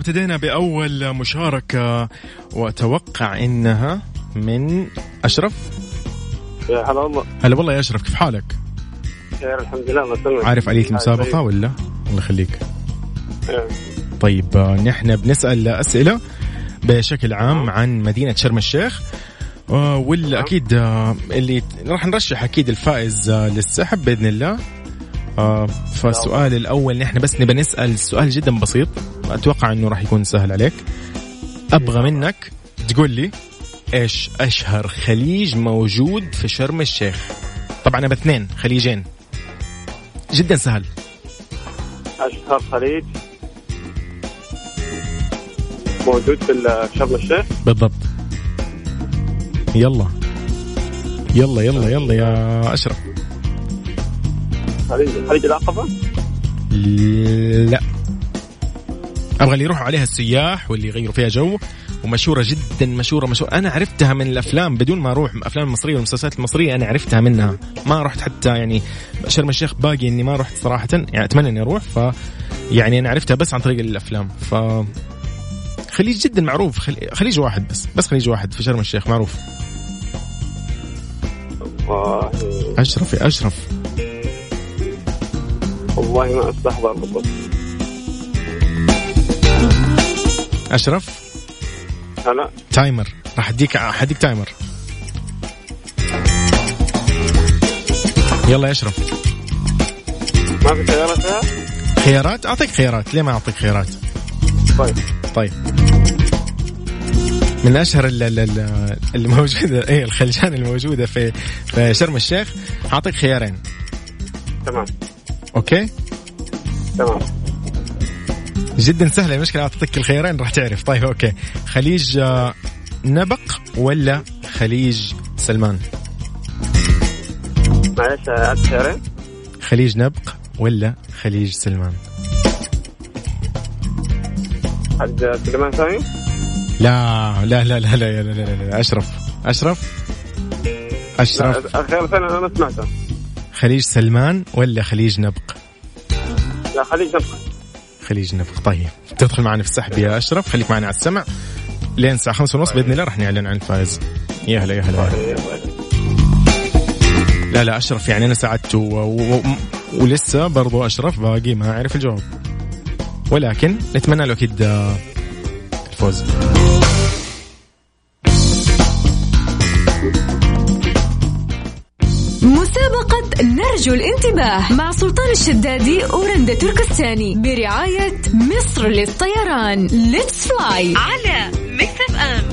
وابتدينا بأول مشاركة وأتوقع إنها من أشرف. يا هلا والله. هلا والله يا أشرف كيف حالك؟ خير الحمد لله مسلمك عارف آلية المسابقة ولا؟ الله يخليك. إيه. طيب آه، نحن بنسأل أسئلة بشكل عام عن مدينة شرم الشيخ. آه، واللي أكيد آه، اللي راح نرشح أكيد الفائز للسحب بإذن الله. آه، فالسؤال الأول نحن بس نبى نسأل سؤال جدا بسيط أتوقع أنه راح يكون سهل عليك. أبغى منك تقول لي إيش أشهر خليج موجود في شرم الشيخ؟ طبعا أنا باثنين خليجين. جدا سهل. أشهر خليج موجود في شرم الشيخ؟ بالضبط. يلا. يلا يلا يلا يا أشرف. خليج خليج العقبه لا. أبغى اللي يروحوا عليها السياح واللي يغيروا فيها جو ومشهورة جدا مشهورة مشهورة. أنا عرفتها من الأفلام بدون ما أروح الافلام المصريه والمسلسلات المصرية أنا عرفتها منها. ما رحت حتى يعني شرم الشيخ باقي إني ما رحت صراحة. يعني أتمنى إني أروح ف يعني أنا عرفتها بس عن طريق الأفلام. ف خليج جدا معروف. خل- خليج واحد بس بس خليج واحد في شرم الشيخ معروف. أشرف يا أشرف. والله ما أستحضر بالضبط. أشرف؟ هلا تايمر. راح اديك حديك timer. يلا يا أشرف. ما في خيارات؟ خيارات؟ أعطيك خيارات. ليه ما أعطيك خيارات؟ طيب. طيب. من أشهر ال- ال- ال- الموجوده اي الخلجان الموجودة في في شرم الشيخ. أعطيك خيارين. تمام. okay؟ تمام. جدا سهلة المشكلة اعطيك الخيارين راح تعرف. طيب أوكي. خليج آه، نبق ولا خليج سلمان؟ معلش خليج نبق ولا خليج سلمان؟ عاد سليمان ثاني لا لا لا لا لا لا, لا, لا, لا. أشرف. أشرف؟ أشرف. الخيار الثاني أنا ما سمعته. خليج سلمان ولا خليج نبق؟ لا خليج نبقى خليج نبق. طيب. تدخل معنا في السحب يا أشرف. خليك معنا على السمع. لين الساعة خمسة ونص بإذن الله راح نعلن عن الفائز يا هلا يا هلا. لا لا أشرف يعني أنا ساعدته و... و... و... ولسه برضو أشرف باقي ما أعرف الجواب. ولكن نتمنى له أكيد آه، الفوز. نرجو الانتباه مع سلطان الشدادي ورندا تركستاني برعاية مصر للطيران. let's fly على Mix FM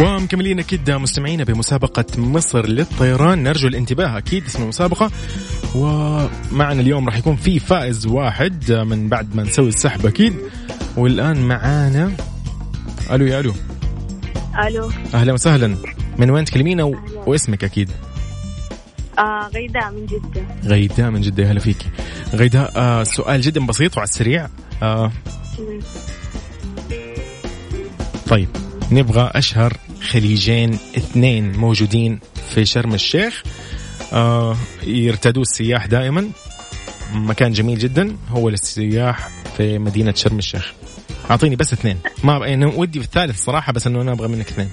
ومكملين أكيد مستمعينا بمسابقة مصر للطيران. نرجو الانتباه أكيد اسم المسابقة. ومعنا اليوم راح يكون في فائز واحد من بعد ما نسوي السحب أكيد. والآن معانا ألو يا ألو. ألو. أهلا وسهلا. من وين تكلمينا و... واسمك أكيد؟ آه غيداء من جدة. غيداء من جدة هلا فيكي غيداء آه سؤال جدا بسيط وعلى السريع آه. طيب نبغى أشهر خليجين اثنين موجودين في شرم الشيخ. آه يرتادوه السياح دائما. مكان جميل جدا هو للسياح في مدينة شرم الشيخ. أعطيني بس اثنين. ما يعني ودي في الثالث صراحة بس إنه أنا أبغى منك اثنين.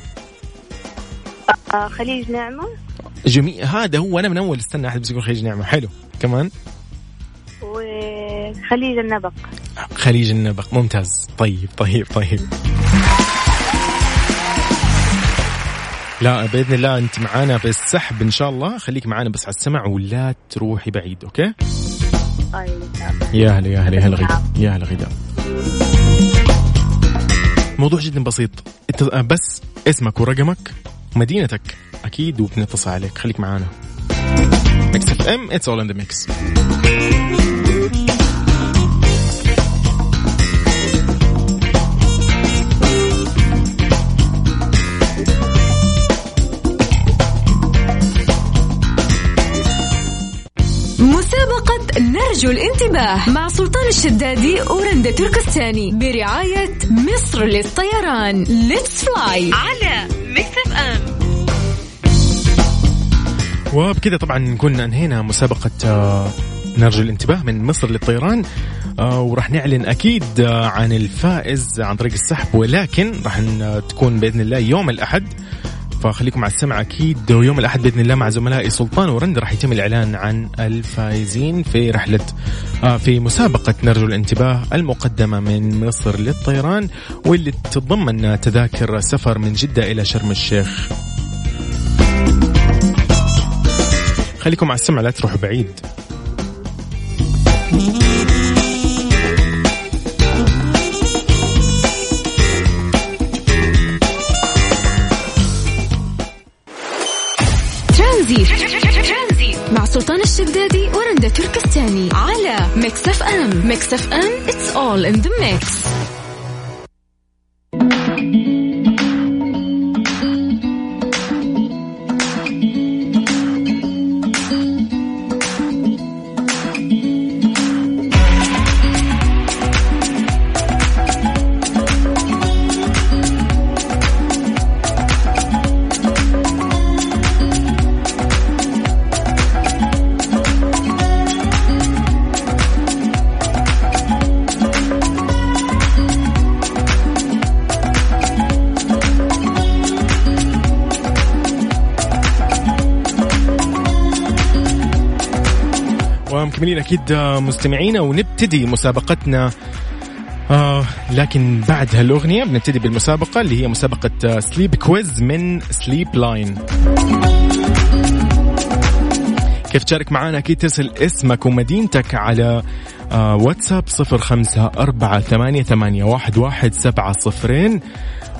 آه خليج نعمة. جميل. هذا هو أنا من أول استنى أحد بس يقول خليج نعمة. حلو. كمان؟ وخليج النبق. خليج النبق. ممتاز. طيب طيب طيب. لا بإذن الله أنت معانا في السحب إن شاء الله. خليك معانا بس على السمع ولا تروحي بعيد أوكي؟ طيب. يا هلا يا هلا يا هلا غدا. يا هلا غدا. موضوع جدا بسيط. انت بس اسمك ورقمك ومدينتك أكيد وبنتصل عليك. خليك معانا. Mix FM it's all in the mix نرجو الانتباه مع سلطان الشدادي ورندا تركستاني برعاية مصر للطيران. let's fly على Mix FM وبكذا طبعا نكون انهينا مسابقة آه، نرجو الانتباه من مصر للطيران آه، وراح نعلن أكيد آه، عن الفائز عن طريق السحب ولكن راح تكون بإذن الله يوم الأحد فخليكم على السمع أكيد. ويوم الأحد بإذن الله مع زملائي سلطان ورند راح يتم الإعلان عن الفائزين في رحلة آه، في مسابقة نرجو الانتباه المقدمة من مصر للطيران واللي تتضمن تذاكر سفر من جدة إلى شرم الشيخ. خليكم على السمع لا تروحوا بعيد. ميكس اف ام ميكس اف ام اتس اول ان ذا ميكس ومكملين أكيد آه، مستمعينا ونبتدي مسابقتنا. آه لكن بعد هالأغنية بنبتدي بالمسابقة اللي هي مسابقة Sleep Quiz من Sleep Line كيف تشارك معنا أكيد ترسل اسمك ومدينتك على آه واتساب صفر خمسة أربعة ثمانية, ثمانية واحد, واحد سبعة صفرين.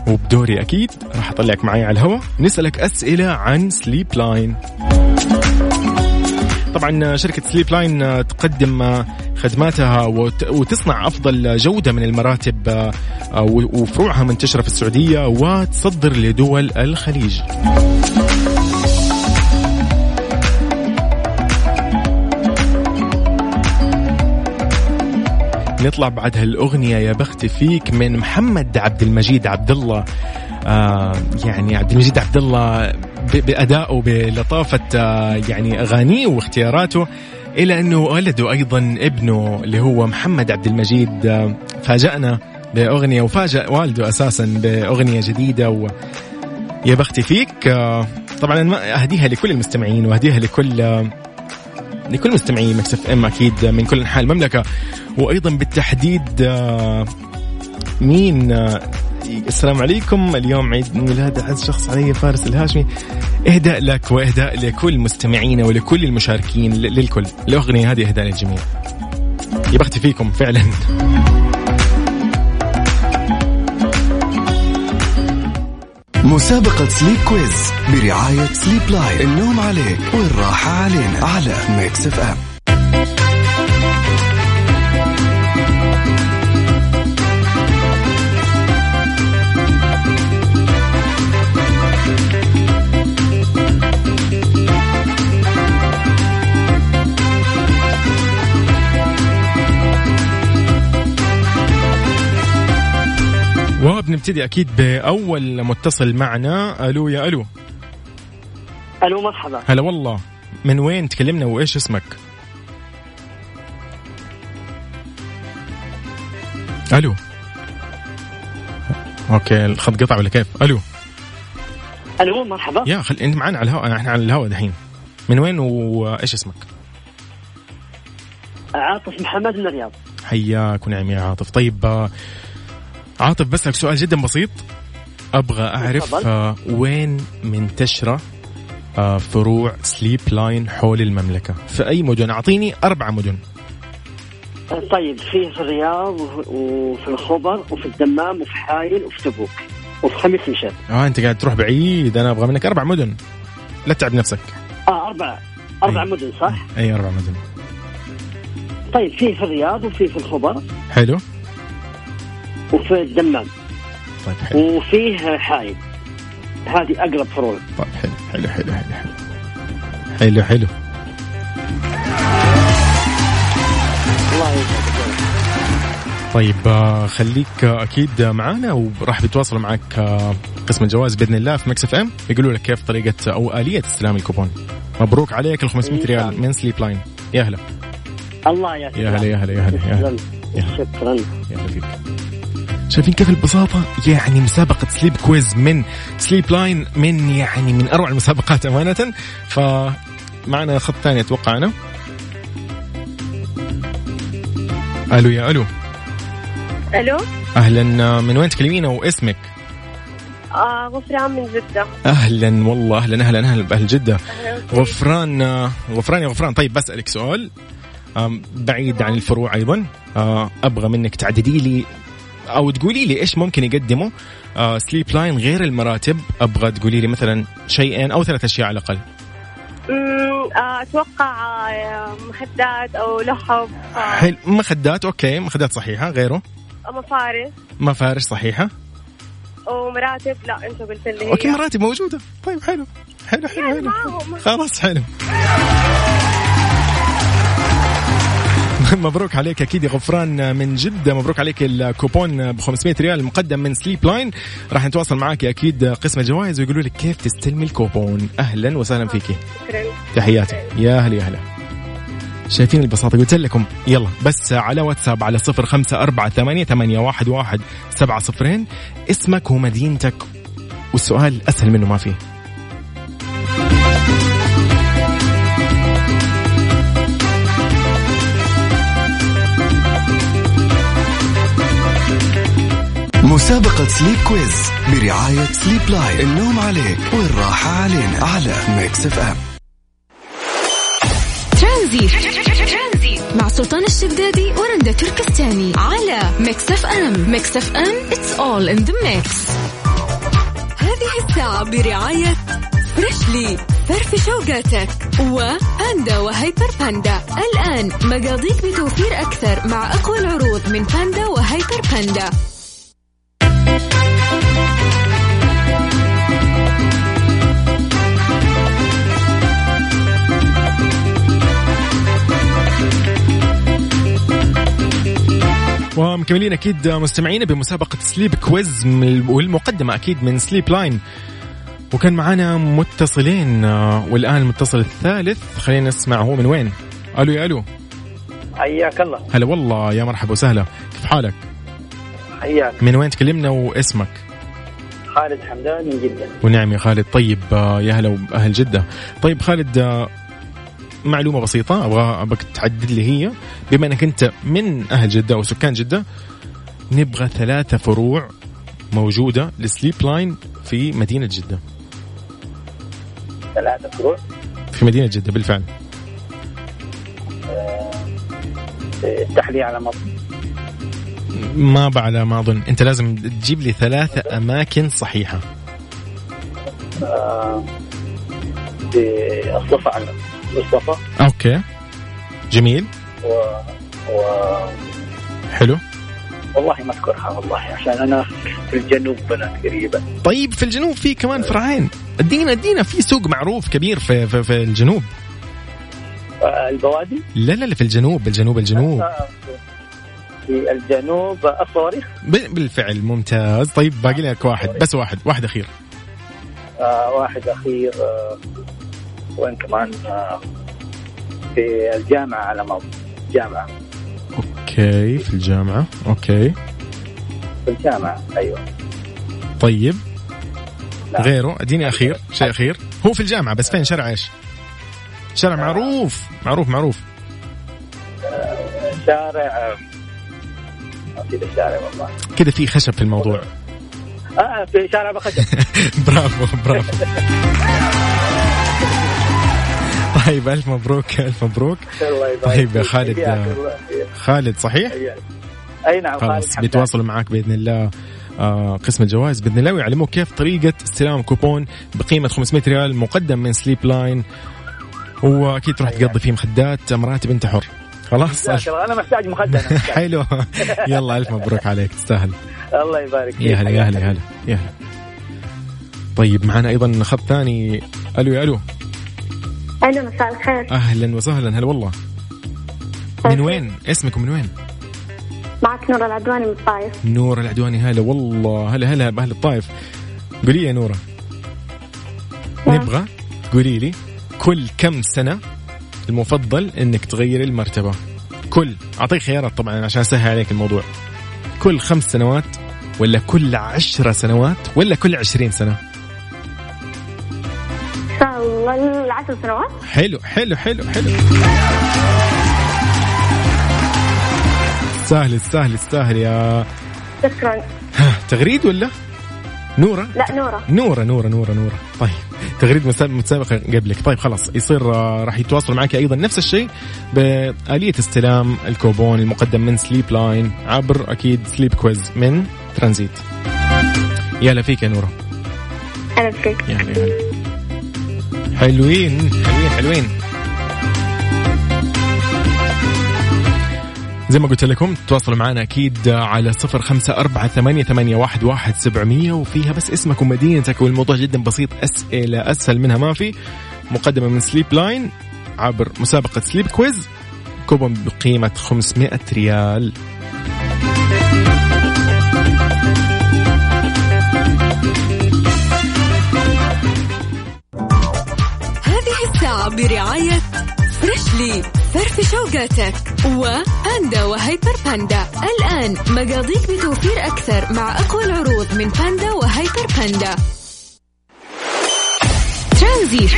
وبدوري أكيد راح أطلعك معي على الهواء. نسألك أسئلة عن Sleep Line طبعا شركة سليب لاين تقدم خدماتها وت- وتصنع أفضل جودة من المراتب آه، وفروعها منتشرة في السعودية وتصدر لدول الخليج. نطلع بعد هالأغنية يا بختي فيك من محمد عبد المجيد عبد الله آه يعني عبد المجيد عبد الله ب- بأدائه بلطافة آه يعني أغانيه واختياراته إلى أنه ولده أيضا ابنه اللي هو محمد عبد المجيد آه فاجأنا بأغنية وفاجأ والده أساسا بأغنية جديدة و يا بختي فيك آه طبعا أنا أهديها لكل المستمعين وأهديها لكل لكل مستمعي Mix FM أكيد من كل أنحاء المملكة. وأيضا بالتحديد مين آه، السلام عليكم. اليوم عيد ميلاد اعز شخص علي فارس الهاشمي. اهداء لك واهداء لكل مستمعينا ولكل المشاركين للكل. الأغنية هذه اهداء للجميع. يا بختي فيكم فعلا. مسابقة Sleep Quiz برعاية Sleep Line النوم عليك والراحة علينا. على Mix FM وبنبتدي أكيد بأول متصل معنا. ألو يا ألو. ألو مرحبا. هلا والله. من وين تكلمنا وإيش اسمك؟ ألو. أوكي الخط قطع ولا كيف؟ ألو. ألو مرحبا. يا خل أنت معنا على الهواء إحنا على الهواء دحين. من وين وإيش اسمك؟ عاطف محمد من الرياض. حياك ونعم يا عاطف. طيب آه، عاطف بسألك سؤال جدا بسيط. أبغى أعرف. آه، وين منتشرة آه، فروع سليب لاين حول المملكة؟ في أي مدن؟ أعطيني أربع مدن. طيب فيه في الرياض وف- وفي الخبر وفي الدمام وفي حايل وفي تبوك وفي خميس مشيط آه أنت قاعد تروح بعيد. أنا أبغى منك أربع مدن. لا تتعب نفسك. آه أربع. أربع أي. مدن صح؟ أي أربع مدن. طيب فيه في الرياض وفيه في الخبر. حلو. وفي الدمام. طيب حلو. وفيه حايل هذه أقرب فروع. طيب حلو حلو حلو حلو حلو. حلو حلو. الله يسعدك. طيب آه، خليك آه، أكيد معانا وراح بيتواصلوا معك آه، قسم الجوائز بإذن الله في Mix FM. يقولوا لك كيف طريقة أو آلية استلام الكوبون. مبروك عليك ال 500 ريال من Sleep Line. يا هلا. الله يسعدك. يا هلا يا هلا يا هلا يا هلا يا هلا. شكرا. يا هلا فيك. شايفين كيف البساطة؟ يعني مسابقة Sleep Quiz من Sleep Line من يعني من أروع المسابقات أمانة. فمعنا خط ثاني أتوقع أنا ألو يا ألو. ألو؟ أهلا. من وين تكلمينا واسمك؟ آه غفران من جدة. أهلا. والله أهلا. أهلا. أهلا. بأهل جدة. غفران. غفران يا غفران. طيب بسألك سؤال. بعيد عن الفروع أيضا. آه، أبغى منك تعددي لي أو تقولي لي إيش ممكن يقدموا آه، Sleep Line غير المراتب؟ أبغى تقولي لي مثلا شيئين أو ثلاث أشياء على الأقل. أمم، آه أتوقع آه، مخدات أو لحف آه، حلو. مخدات okay. مخدات صحيحة. غيره؟ مفارش. مفارش صحيحة. ومراتب لا أنت قلت لي. هي okay مراتب موجودة. طيب حلو. حلو حلو يعني حلو. معاهم خلاص حلو. [LAUGHS] مبروك عليك أكيد يا غفران من جده مبروك عليك الكوبون ب 500 ريال مقدم من Sleep Line راح نتواصل معك أكيد قسم الجوائز ويقولوا لك كيف تستلمي الكوبون. أهلا وسهلا فيكي شكرا. تحياتي. يا هلا يا هلا شايفين البساطة قلت لكم يلا بس على واتساب على صفر خمسة أربعة ثمانية, ثمانية واحد, واحد سبعة صفرين. اسمك ومدينتك والسؤال أسهل منه ما فيه. مسابقة Sleep Quiz برعاية Sleep Line النوم عليك والراحة علينا على Mix FM Transit. مع سلطان الشدادي ورندا تركستاني على Mix FM Mix FM it's all in the mix. هذه الساعة برعاية Freshly فرفش أوقاتك و Panda و Hyper Panda الآن مقاضيك بتوفير أكثر مع أقوى العروض من Panda و Hyper Panda ومكملين أكيد مستمعينا بمسابقة Sleep Quiz والمقدمة أكيد من Sleep Line وكان معنا متصلين آه، والآن المتصل الثالث. خلينا نسمع هو من وين. ألو يا ألو. حياك الله. هلا والله يا مرحبا وسهلا. كيف حالك؟ حياك. من وين تكلمنا واسمك؟ خالد حمدان من جدة. ونعم يا خالد. طيب آه، يا هلا وأهل جدة. طيب خالد آه، معلومة بسيطة أبغى أبغاك تعدل لي هي. بما إنك أنت من أهل جدة أو سكان جدة نبغى ثلاثة فروع موجودة لسليب لاين في مدينة جدة. ثلاثة فروع؟ في مدينة جدة بالفعل. افتح لي على مصر. ما بعلى ما أظن. أنت لازم تجيب لي ثلاثة أماكن صحيحة. آه، في الصفا على أوكي. جميل. و... و... حلو. والله ما أذكرها والله عشان أنا في الجنوب بنا قريبا طيب في الجنوب في كمان فرعين أدينا أدينا في سوق معروف كبير في في, في الجنوب. آه، البوادي؟ لا لا لا في الجنوب الجنوب الجنوب. آه، في الجنوب الصواريخ بالفعل ممتاز. طيب باقي لك واحد بس واحد واحد أخير. آه، واحد أخير آه، وين كمان؟ آه، في الجامعة على مصر جامعة. okay في الجامعة. okay. في الجامعة أيوه. طيب. نعم. غيره؟ أديني أخير شيء أخير. هو في الجامعة بس فين؟ شارع إيش؟ شارع معروف معروف معروف. شارع نسيت الشارع والله. كذا في خشب في الموضوع. [LAUGHS] آه في شارع باخشب. [LAUGHS] bravo bravo. [LAUGHS] طيب ألف مبروك ألف مبروك. الله يبارك طيب يا. خالد،. خالد صحيح. أي نعم خالد خلاص. بيتواصلوا معك بإذن الله. آه قسم الجوائز بإذن الله ويعلموك كيف طريقة استلام كوبون بقيمة 500 ريال مقدم من Sleep Line وأكيد تروح تقضي فيه مخدات مراتب أنت حر. خلاص. أنا محتاج مخدة. [LAUGHS] حلو. يلا ألف مبروك عليك تستاهل. الله يبارك فيك. يا هلا يا هلا يا هلا يا هلا. طيب معنا أيضا خط ثاني. ألو يا ألو. ألو مساء الخير. أهلا وسهلا هلا والله. من وين؟ اسمك ومن وين؟ معك نور العدواني من الطايف نور العدواني هلا والله. هلا هلا باهل الطايف قولي لي يا نورة. نعم. نبغى تقولي لي كل كم سنة المفضل إنك تغيري المرتبة. كل أعطيك خيارات طبعا عشان أسهل عليك الموضوع. كل خمس سنوات ولا كل عشر سنوات ولا كل عشرين الله العشر سنوات؟ حلو حلو حلو حلو. سهل سهل سهل يا شكرا. ها، تغريد ولا؟ نورة؟ لا نورة. نورة نورة نورة نورة. طيب. تغريد مسا- متسابقة قبلك. طيب خلاص يصير آه، راح يتواصلوا معك أيضا نفس الشيء بآلية استلام الكوبون المقدم من Sleep Line عبر أكيد Sleep Quiz من ترانزيت. يا هلا فيك يا نورة. أنا فيك. هلا حلوين حلوين حلوين. زي ما قلت لكم تواصلوا معنا أكيد على صفر خمسة أربعة ثمانية, ثمانية واحد, واحد سبعمية وفيها بس اسمك ومدينتك والموضوع جدا بسيط أسئلة أسهل منها ما في. مقدمة من Sleep Line عبر مسابقة Sleep Quiz كوبون بقيمة 500 ريال. هذه الساعة برعاية فريشلي فرش أوقاتك وباندا وهيبر باندا. الآن مقاضيك بتوفير أكثر مع أقوى العروض من باندا وهيبر باندا. ترانزيت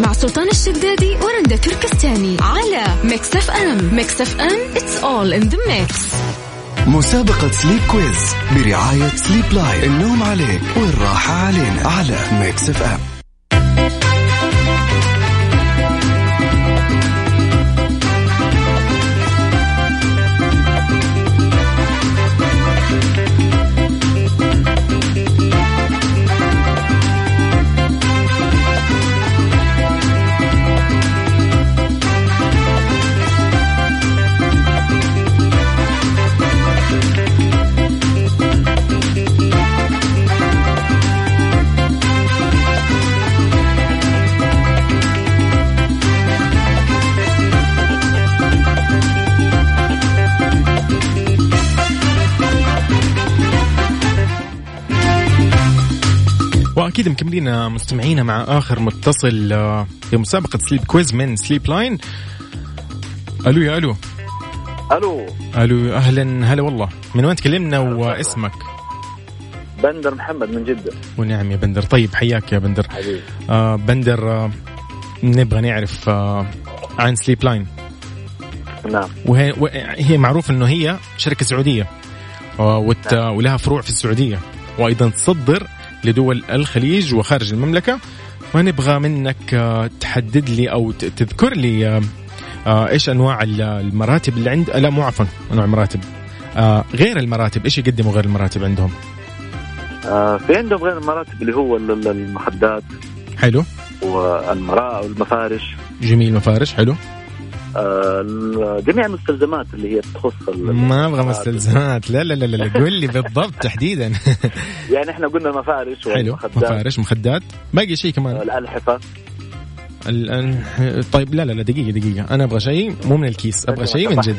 مع سلطان الشدادي ورندا تركستاني على Mix FM. Mix FM it's all in the mix. مسابقة Sleep Quiz برعاية Sleep Line النوم عليك والراحة علينا على Mix FM. أكيد مكملين مستمعينا مع آخر متصل آه، في مسابقة Sleep Quiz من Sleep Line ألو يا ألو. ألو. ألو أهلا هلا والله. من وين تكلمنا واسمك؟ بندر محمد من جدة. ونعم يا بندر. طيب حياك يا بندر. حبيبي. آه بندر آه نبغى نعرف آه عن Sleep Line نعم. وهي وهي معروف إنه هي شركة سعودية آه وت ولها فروع في السعودية. وأيضا تصدر لدول الخليج وخارج المملكة. ونبغى منك آه تحدد لي أو تذكر لي آه آه إيش أنواع ال- المراتب اللي عند لا مو عفوا أنواع المراتب. غير المراتب إيش يقدموا غير المراتب عندهم؟ في عندهم غير المراتب اللي هو ال- ال- المخدات حلو. والمراء والمفارش. جميل مفارش حلو. جميع المستلزمات اللي هي تخص ما أبغى مستلزمات. لا لا لا لا قول لي بالضبط تحديدا. [LAUGHS] يعني إحنا قلنا المفارش حلو. مفارش مخدات. باقي شيء كمان؟ الألحفة. الآن طيب لا لا لا دقيقة دقيقة. أنا أبغى شيء مو من الكيس. أبغى شيء من جد.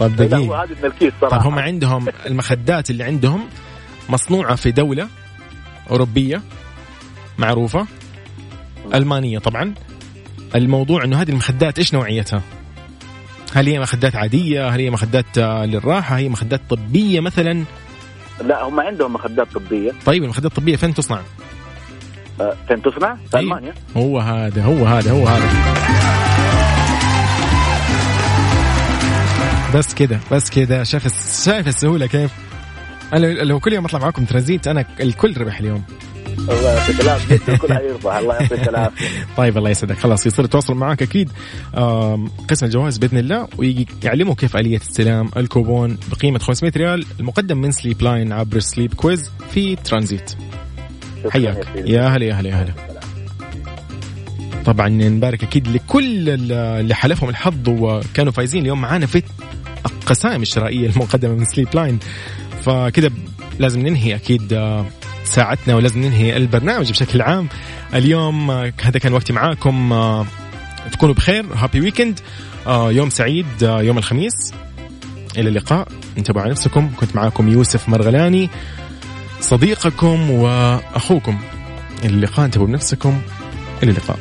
طيب هو دقيقة. هذه من الكيس طيب صراحة هم عندهم [LAUGHS] المخدات اللي عندهم مصنوعة في دولة أوروبية معروفة ألمانية طبعا. الموضوع إنه هذه المخدات إيش نوعيتها؟ هل هي مخدات عادية؟ هل هي مخدات آه، للراحة؟ هي مخدات طبية مثلا؟ لا هم عندهم مخدات طبية طيب المخدات الطبية فين تصنع؟ آه، فين تصنع؟ في أيوة. ألمانيا هو هذا هو هذا هو هذا بس كده بس كده شايف شايف السهولة كيف؟ أنا لو كل يوم أطلع معاكم ترانزيت أنا الكل ربح اليوم الله يعطيك العافية. الكل حيرضى الله يعطيك العافية. [LAUGHS] طيب الله يسعدك. خلاص يصير يتواصل معك أكيد. قسم الجوائز بإذن الله ويعلموا كيف آلية استلام الكوبون بقيمة 500 ريال المقدم من Sleep Line عبر Sleep Quiz في ترانزيت حياك. يا هلا يا هلا يا هلا. طبعا نبارك أكيد لكل ال- اللي حالفهم الحظ وكانوا فايزين. اليوم معانا في القسائم الشرائية المقدمة من Sleep Line فكذا لازم ننهي أكيد آه، ساعتنا ولازم ننهي البرنامج بشكل عام. اليوم آه، هذا كان وقتي معاكم. آه، تكونوا بخير. هابي ويكند آه، يوم سعيد. يوم الخميس. إلى اللقاء. انتبهوا على نفسكم. كنت معاكم يوسف مرغلاني. صديقكم وأخوكم. إلى اللقاء. انتبهوا بنفسكم. إلى اللقاء.